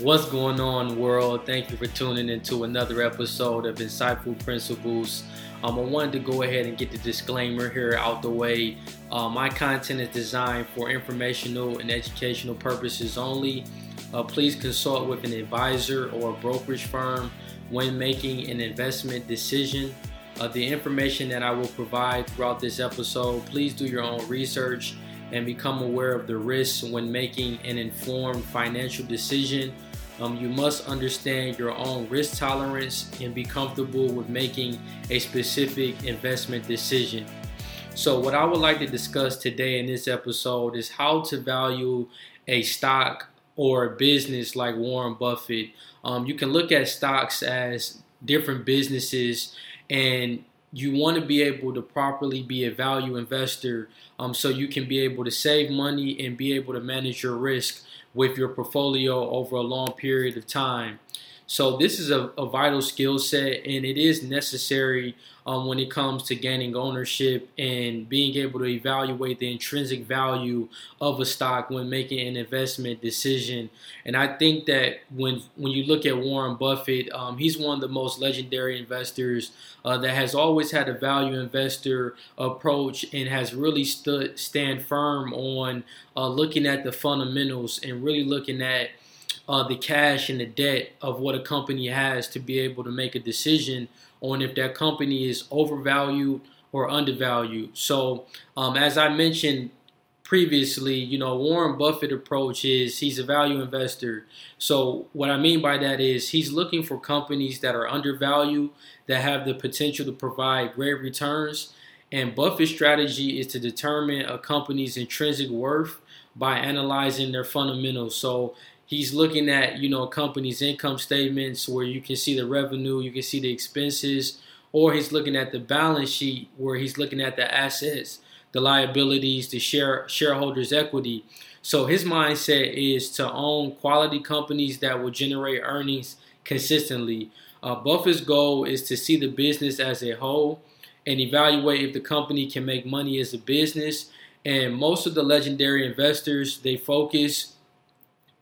What's going on, world? Thank you for tuning into another episode of Insightful Principles. Um, I wanted to go ahead and get the disclaimer here out the way. Uh, my content is designed for informational and educational purposes only. Uh, please consult with an advisor or a brokerage firm when making an investment decision. Uh, the information that I will provide throughout this episode, please do your own research and become aware of the risks when making an informed financial decision. Um, you must understand your own risk tolerance and be comfortable with making a specific investment decision. So, what I would like to discuss today in this episode is how to value a stock or a business like Warren Buffett. Um, you can look at stocks as different businesses and you want to be able to properly be a value investor um, so you can be able to save money and be able to manage your risk with your portfolio over a long period of time. So this is a, a vital skill set, and it is necessary um, when it comes to gaining ownership and being able to evaluate the intrinsic value of a stock when making an investment decision. And I think that when when you look at Warren Buffett, um, he's one of the most legendary investors uh, that has always had a value investor approach and has really stood stand firm on uh, looking at the fundamentals and really looking at uh, the cash and the debt of what a company has to be able to make a decision on if that company is overvalued or undervalued. So, um, as I mentioned previously, you know, Warren Buffett approach is he's a value investor. So, what I mean by that is he's looking for companies that are undervalued, that have the potential to provide great returns. And Buffett's strategy is to determine a company's intrinsic worth by analyzing their fundamentals. So, he's looking at you know a company's income statements where you can see the revenue, you can see the expenses, or he's looking at the balance sheet where he's looking at the assets, the liabilities, the share shareholders' equity. So his mindset is to own quality companies that will generate earnings consistently. Uh, Buffett's goal is to see the business as a whole and evaluate if the company can make money as a business. And most of the legendary investors, they focus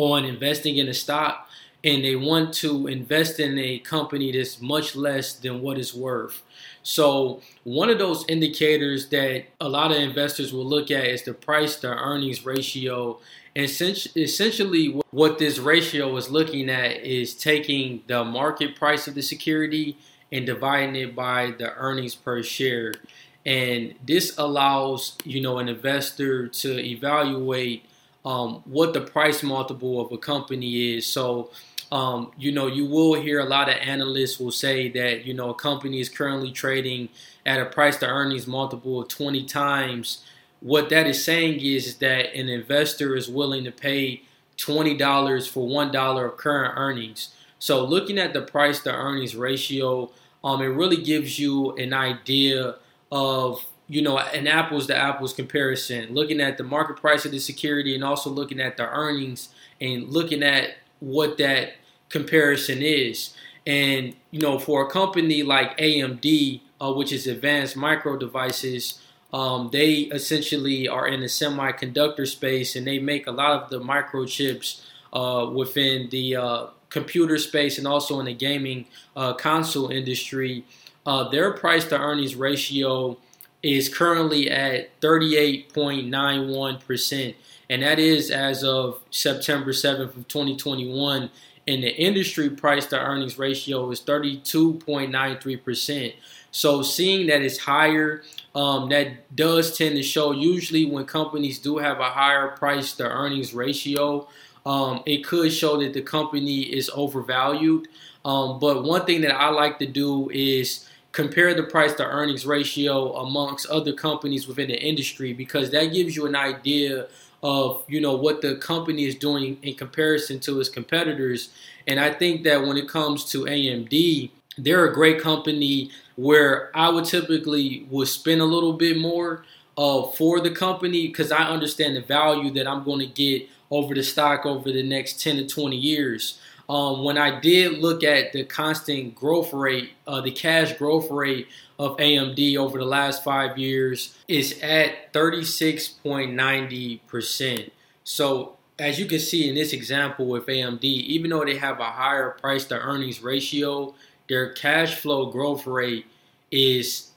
on investing in a stock and they want to invest in a company that's much less than what it's worth. So, one of those indicators that a lot of investors will look at is the price to earnings ratio. And essentially, what this ratio is looking at is taking the market price of the security and dividing it by the earnings per share. And this allows, you know, an investor to evaluate um, what the price multiple of a company is. So, um, you know, you will hear a lot of analysts will say that, you know, a company is currently trading at a price to earnings multiple of 20 times. What that is saying is, that an investor is willing to pay $20 for $1 of current earnings. So, looking at the price to earnings ratio, um, it really gives you an idea of you know, an apples to apples comparison, looking at the market price of the security and also looking at the earnings and looking at what that comparison is. And, you know, for a company like AMD, uh, which is Advanced Micro Devices, um, they essentially are in the semiconductor space and they make a lot of the microchips uh, within the uh, computer space and also in the gaming uh, console industry. Uh, their price to earnings ratio is currently at 38.91%, and that is as of September 7th of 2021. And the industry price to earnings ratio is 32.93%. So seeing that it's higher, um, that does tend to show usually when companies do have a higher price to earnings ratio, um, it could show that the company is overvalued. Um, but one thing that I like to do is compare the price to earnings ratio amongst other companies within the industry because that gives you an idea of you know what the company is doing in comparison to its competitors. And i think that when it comes to amd they're a great company where i would typically would spend a little bit more uh, for the company because i understand the value that i'm going to get over the stock over the next 10 to 20 years um, when I did look at the constant growth rate, uh, the cash growth rate of AMD over the last five years is at 36.90%. So as you can see in this example with AMD, even though they have a higher price to earnings ratio, their cash flow growth rate is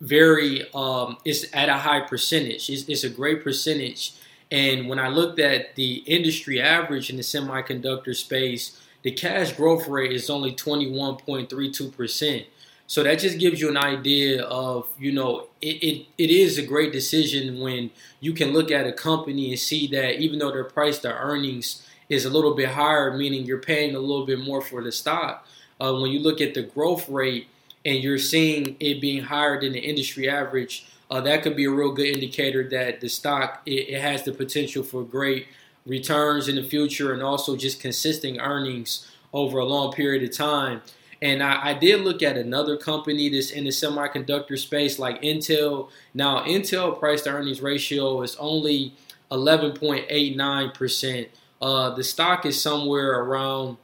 very um, it's at a high percentage. It's, it's a great percentage. And when I looked at the industry average in the semiconductor space, the cash growth rate is only 21.32%. So that just gives you an idea of, you know, it, it, it is a great decision when you can look at a company and see that even though their price to earnings is a little bit higher, meaning you're paying a little bit more for the stock, uh, when you look at the growth rate and you're seeing it being higher than the industry average, uh, that could be a real good indicator that the stock it, it has the potential for great returns in the future and also just consistent earnings over a long period of time. And I, I, did look at another company that's in the semiconductor space, like Intel. Now, Intel price to earnings ratio is only 11.89%. Uh, the stock is somewhere around,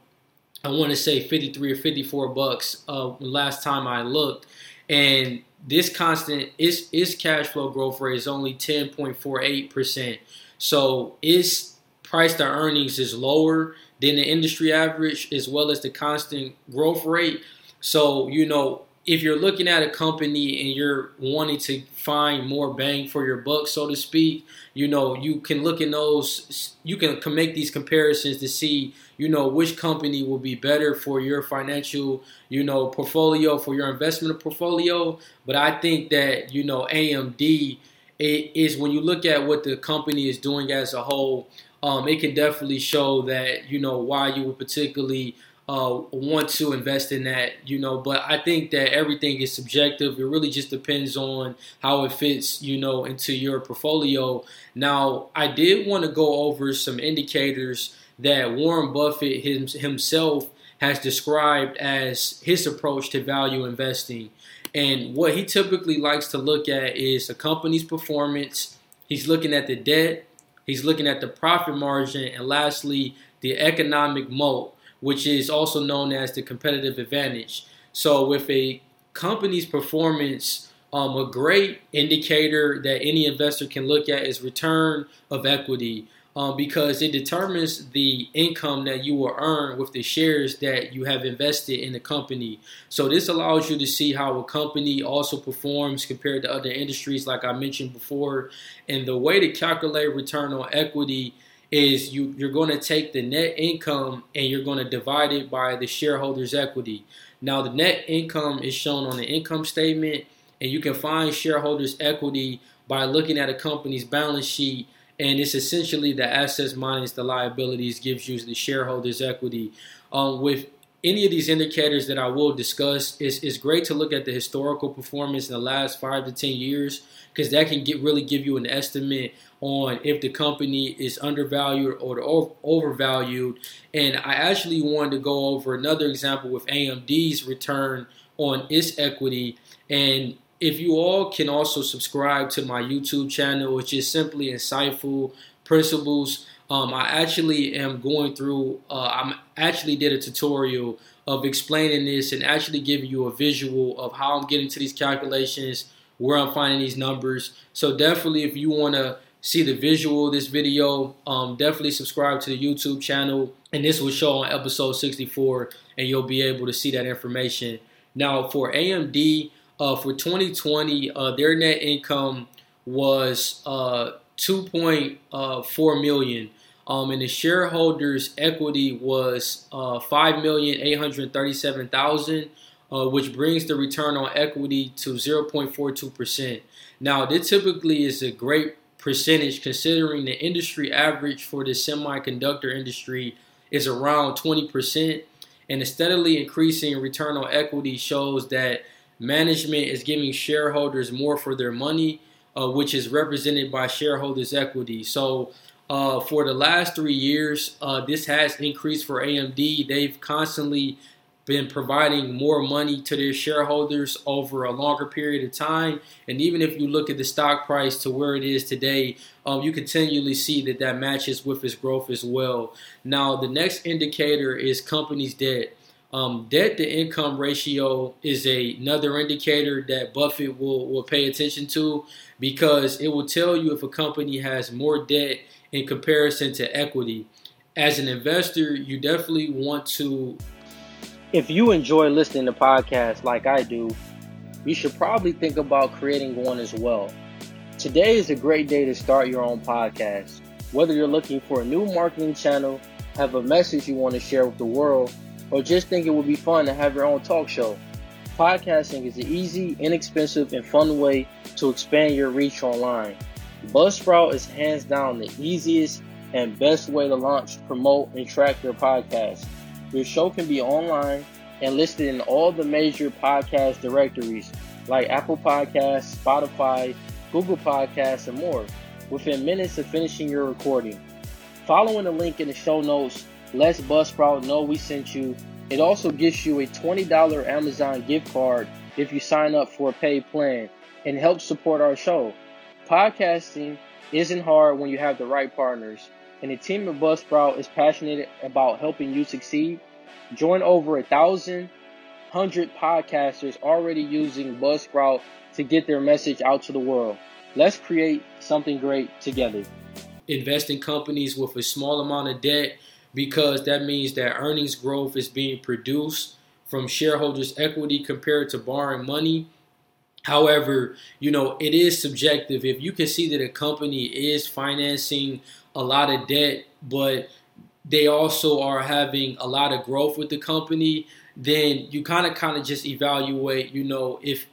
I want to say 53 or 54 bucks uh, last time I looked. And this constant, its, its cash flow growth rate is only 10.48%. So its price to earnings is lower than the industry average as well as the constant growth rate. So, you know, if you're looking at a company and you're wanting to find more bang for your buck, so to speak, you know, you can look in those, you can, make these comparisons to see, you know, which company will be better for your financial, you know, portfolio, for your investment portfolio. But I think that, you know, AMD is when you look at what the company is doing as a whole, um, it can definitely show that you know why you would particularly uh, want to invest in that, you know. But I think that everything is subjective. It really just depends on how it fits, you know, into your portfolio. Now, I did want to go over some indicators that Warren Buffett himself has described as his approach to value investing. And what he typically likes to look at is a company's performance. He's looking at the debt, He's looking at the profit margin, and lastly, the economic moat, which is also known as the competitive advantage. So, with a company's performance, um, a great indicator that any investor can look at is return of equity um, because it determines the income that you will earn with the shares that you have invested in the company. So this allows you to see how a company also performs compared to other industries, like I mentioned before. And the way to calculate return on equity is you, you're going to take the net income and you're going to divide it by the shareholders' equity. Now, the net income is shown on the income statement, and you can find shareholders' equity by looking at a company's balance sheet and it's essentially the assets minus the liabilities gives you the shareholders equity. Um, with any of these indicators that I will discuss, it's, it's great to look at the historical performance in the last five to ten years because that can get really give you an estimate on if the company is undervalued or overvalued. And I actually wanted to go over another example with AMD's return on its equity and if you all can also subscribe to my YouTube channel, which is simply insightful principles. Um, I actually am going through. Uh, I'm actually did a tutorial of explaining this and actually giving you a visual of how I'm getting to these calculations, where I'm finding these numbers. So definitely, if you want to see the visual of this video, um, definitely subscribe to the YouTube channel, and this will show on episode 64, and you'll be able to see that information. Now for AMD. Uh, for 2020, uh, their net income was uh, 2.4 uh. Um, and the shareholders' equity was uh, five million eight hundred thirty-seven thousand, uh, which brings the return on equity to 0.42 percent. Now, this typically is a great percentage considering the industry average for the semiconductor industry is around 20 percent, and the steadily increasing return on equity shows that Management is giving shareholders more for their money, uh, which is represented by shareholders' equity. So, uh, for the last three years, uh, this has increased for AMD. They've constantly been providing more money to their shareholders over a longer period of time. And even if you look at the stock price to where it is today, um, you continually see that that matches with its growth as well. Now, the next indicator is companies' debt. Um, debt to income ratio is a, another indicator that Buffett will, will pay attention to because it will tell you if a company has more debt in comparison to equity. As an investor, you definitely want to. If you enjoy listening to podcasts like I do, you should probably think about creating one as well. Today is a great day to start your own podcast. Whether you're looking for a new marketing channel, have a message you want to share with the world, or just think it would be fun to have your own talk show. Podcasting is an easy, inexpensive, and fun way to expand your reach online. Buzzsprout is hands down the easiest and best way to launch, promote, and track your podcast. Your show can be online and listed in all the major podcast directories like Apple Podcasts, Spotify, Google Podcasts, and more within minutes of finishing your recording. Following the link in the show notes lets Buzzsprout know we sent you. It also gives you a $20 Amazon gift card if you sign up for a paid plan and helps support our show. Podcasting isn't hard when you have the right partners, and the team at Buzzsprout is passionate about helping you succeed. Join over a thousand hundred podcasters already using Buzzsprout to get their message out to the world. Let's create something great together. Invest in companies with a small amount of debt because that means that earnings growth is being produced from shareholders' equity compared to borrowing money. However, you know, it is subjective. If you can see that a company is financing a lot of debt, but they also are having a lot of growth with the company, then you kind of kind of just evaluate, you know, if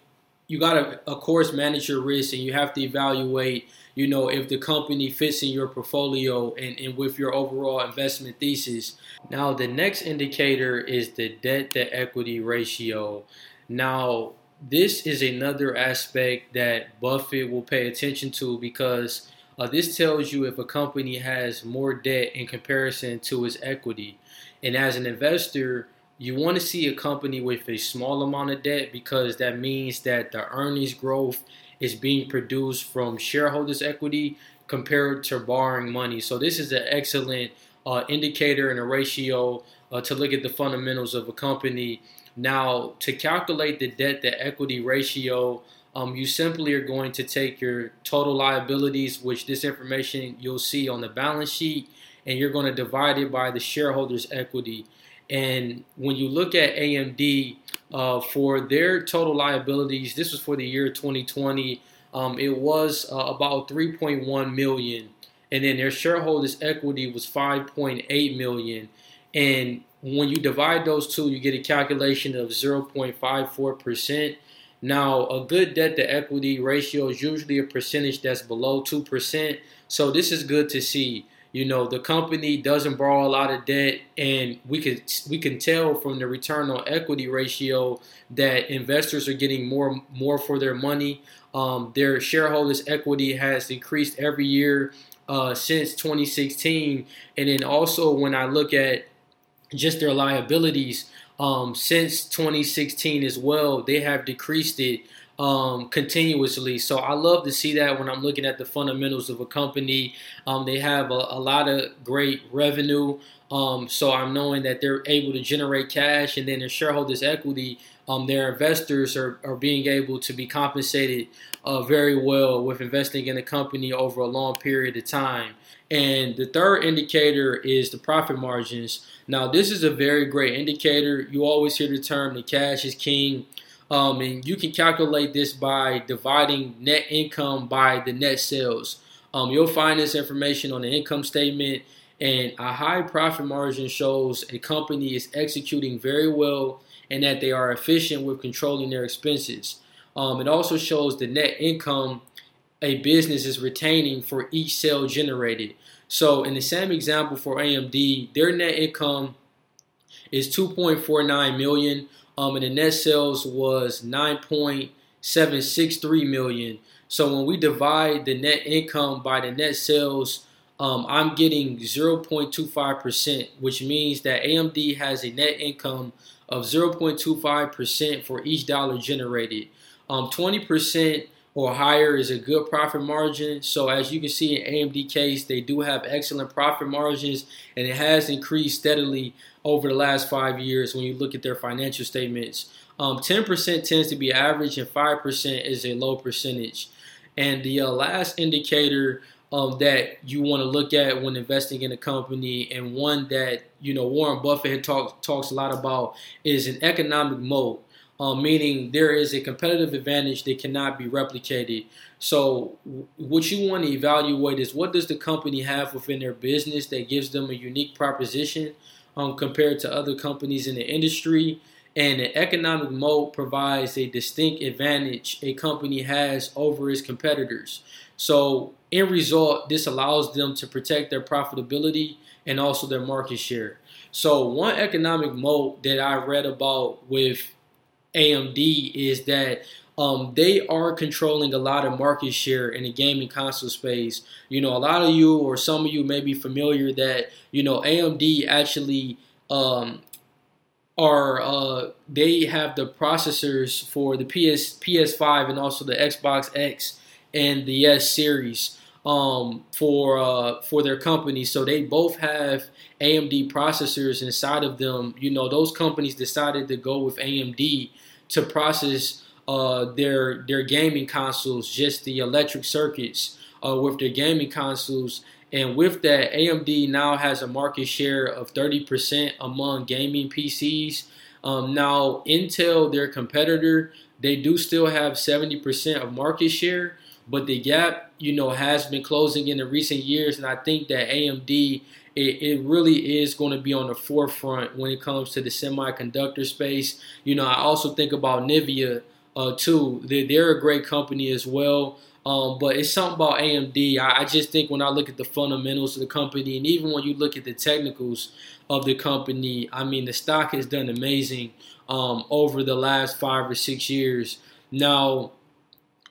you got to of course manage your risk and you have to evaluate you know, if the company fits in your portfolio and, and with your overall investment thesis. Now, the next indicator is the debt to equity ratio. Now, this is another aspect that Buffett will pay attention to because uh, this tells you if a company has more debt in comparison to its equity. And as an investor, you want to see a company with a small amount of debt because that means that the earnings growth is being produced from shareholders' equity compared to borrowing money. So this is an excellent uh, indicator and a ratio uh, to look at the fundamentals of a company. Now, to calculate the debt to equity ratio, um, you simply are going to take your total liabilities, which this information you'll see on the balance sheet, and you're going to divide it by the shareholders' equity. And when you look at AMD, uh, for their total liabilities. This was for the year 2020. Um, it was uh, about 3.1 million, and then their shareholders' equity was 5.8 million. And when you divide those two, you get a calculation of 0.54 percent. Now, a good debt to equity ratio is usually a percentage that's below 2%. So, this is good to see. You know, the company doesn't borrow a lot of debt, and we could we can tell from the return on equity ratio that investors are getting more more for their money. Um, their shareholders' equity has increased every year uh, since 2016, and then also when I look at just their liabilities um, since 2016 as well, they have decreased it um, continuously. So I love to see that when I'm looking at the fundamentals of a company. Um, they have a, a, lot of great revenue. Um, so I'm knowing that they're able to generate cash and then their shareholders' equity, um, their investors are, are being able to be compensated uh, very well with investing in a company over a long period of time. And the third indicator is the profit margins. Now, this is a very great indicator. You always hear the term the cash is king. Um, and you can calculate this by dividing net income by the net sales. Um, you'll find this information on the income statement. And a high profit margin shows a company is executing very well and that they are efficient with controlling their expenses. Um, it also shows the net income a business is retaining for each sale generated. So, in the same example for AMD, their net income is 2.49 million, um, and the net sales was 9.763 million. So when we divide the net income by the net sales, um, I'm getting 0.25%, which means that AMD has a net income of 0.25% for each dollar generated. Um, 20% or higher is a good profit margin. So as you can see in AMD case, they do have excellent profit margins and it has increased steadily over the last five years when you look at their financial statements. Um, 10% tends to be average and 5% is a low percentage. And the uh, last indicator um, that you want to look at when investing in a company, and one that you know Warren Buffett talk, talks a lot about, is an economic moat um, meaning there is a competitive advantage that cannot be replicated. So, what you want to evaluate is what does the company have within their business that gives them a unique proposition um, compared to other companies in the industry. And the economic moat provides a distinct advantage a company has over its competitors. So, in result, this allows them to protect their profitability and also their market share. So, one economic moat that I read about with AMD is that um, they are controlling a lot of market share in the gaming console space. You know, a lot of you or some of you may be familiar that you know AMD actually um, are uh, they have the processors for the PS PS5 and also the Xbox X and the S series um, for uh, for their company. So they both have AMD processors inside of them. You know, those companies decided to go with AMD to process uh, their their gaming consoles, just the electric circuits uh, with their gaming consoles. And with that, AMD now has a market share of 30% among gaming PCs. Um, now, Intel, their competitor, they do still have 70% of market share, but the gap, you know, has been closing in the recent years. And I think that AMD it, it really is going to be on the forefront when it comes to the semiconductor space. You know, I also think about Nvidia uh, too. They're, they're a great company as well. Um, but it's something about AMD. I, I, just think when I look at the fundamentals of the company, and even when you look at the technicals of the company, I mean, the stock has done amazing um, over the last five or six years. Now,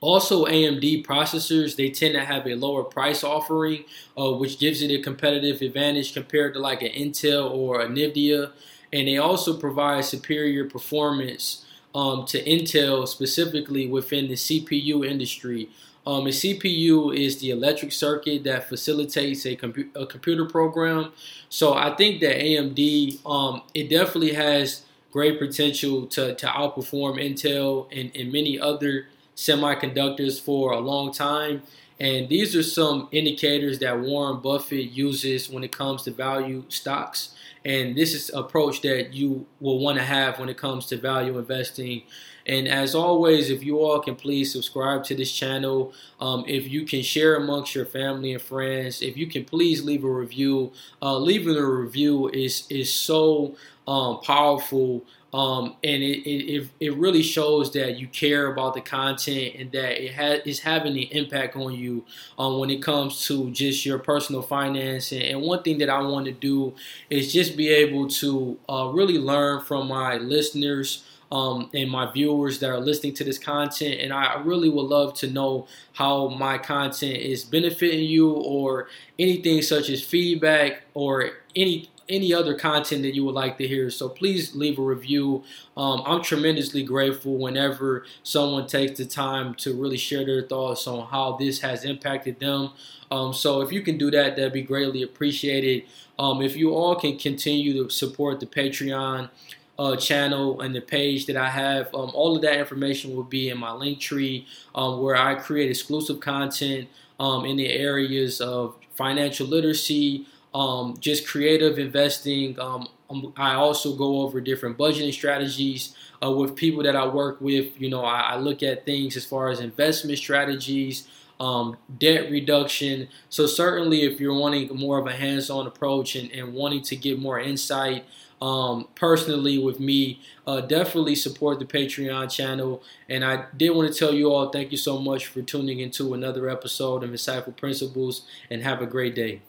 also, AMD processors, they tend to have a lower price offering, uh, which gives it a competitive advantage compared to like an Intel or a NVIDIA. And they also provide superior performance um, to Intel, specifically within the CPU industry. Um, a CPU is the electric circuit that facilitates a, a computer program. So I think that AMD, um, it definitely has great potential to, to outperform Intel and, and many other semiconductors for a long time. And these are some indicators that Warren Buffett uses when it comes to value stocks. And this is approach that you will want to have when it comes to value investing. And as always, if you all can please subscribe to this channel, um, if you can share amongst your family and friends, if you can please leave a review. Uh, leaving a review is is so um, powerful um, and it, it, it really shows that you care about the content and that it has is having an impact on you um, when it comes to just your personal finance. And, and one thing that I want to do is just be able to uh, really learn from my listeners. Um, and my viewers that are listening to this content. And I really would love to know how my content is benefiting you or anything such as feedback or any any other content that you would like to hear. So please leave a review. Um, I'm tremendously grateful whenever someone takes the time to really share their thoughts on how this has impacted them. Um, so if you can do that, that'd be greatly appreciated. Um, if you all can continue to support the Patreon uh, channel and the page that I have, um, all of that information will be in my link tree um, where I create exclusive content um, in the areas of financial literacy, um, just creative investing. Um, I also go over different budgeting strategies uh, with people that I work with. You know, I, I, look at things as far as investment strategies, um, debt reduction. So certainly, if you're wanting more of a hands-on approach and, and wanting to get more insight. Um, personally with me, uh, definitely support the Patreon channel. And I did want to tell you all thank you so much for tuning into another episode of Insightful Principles and have a great day.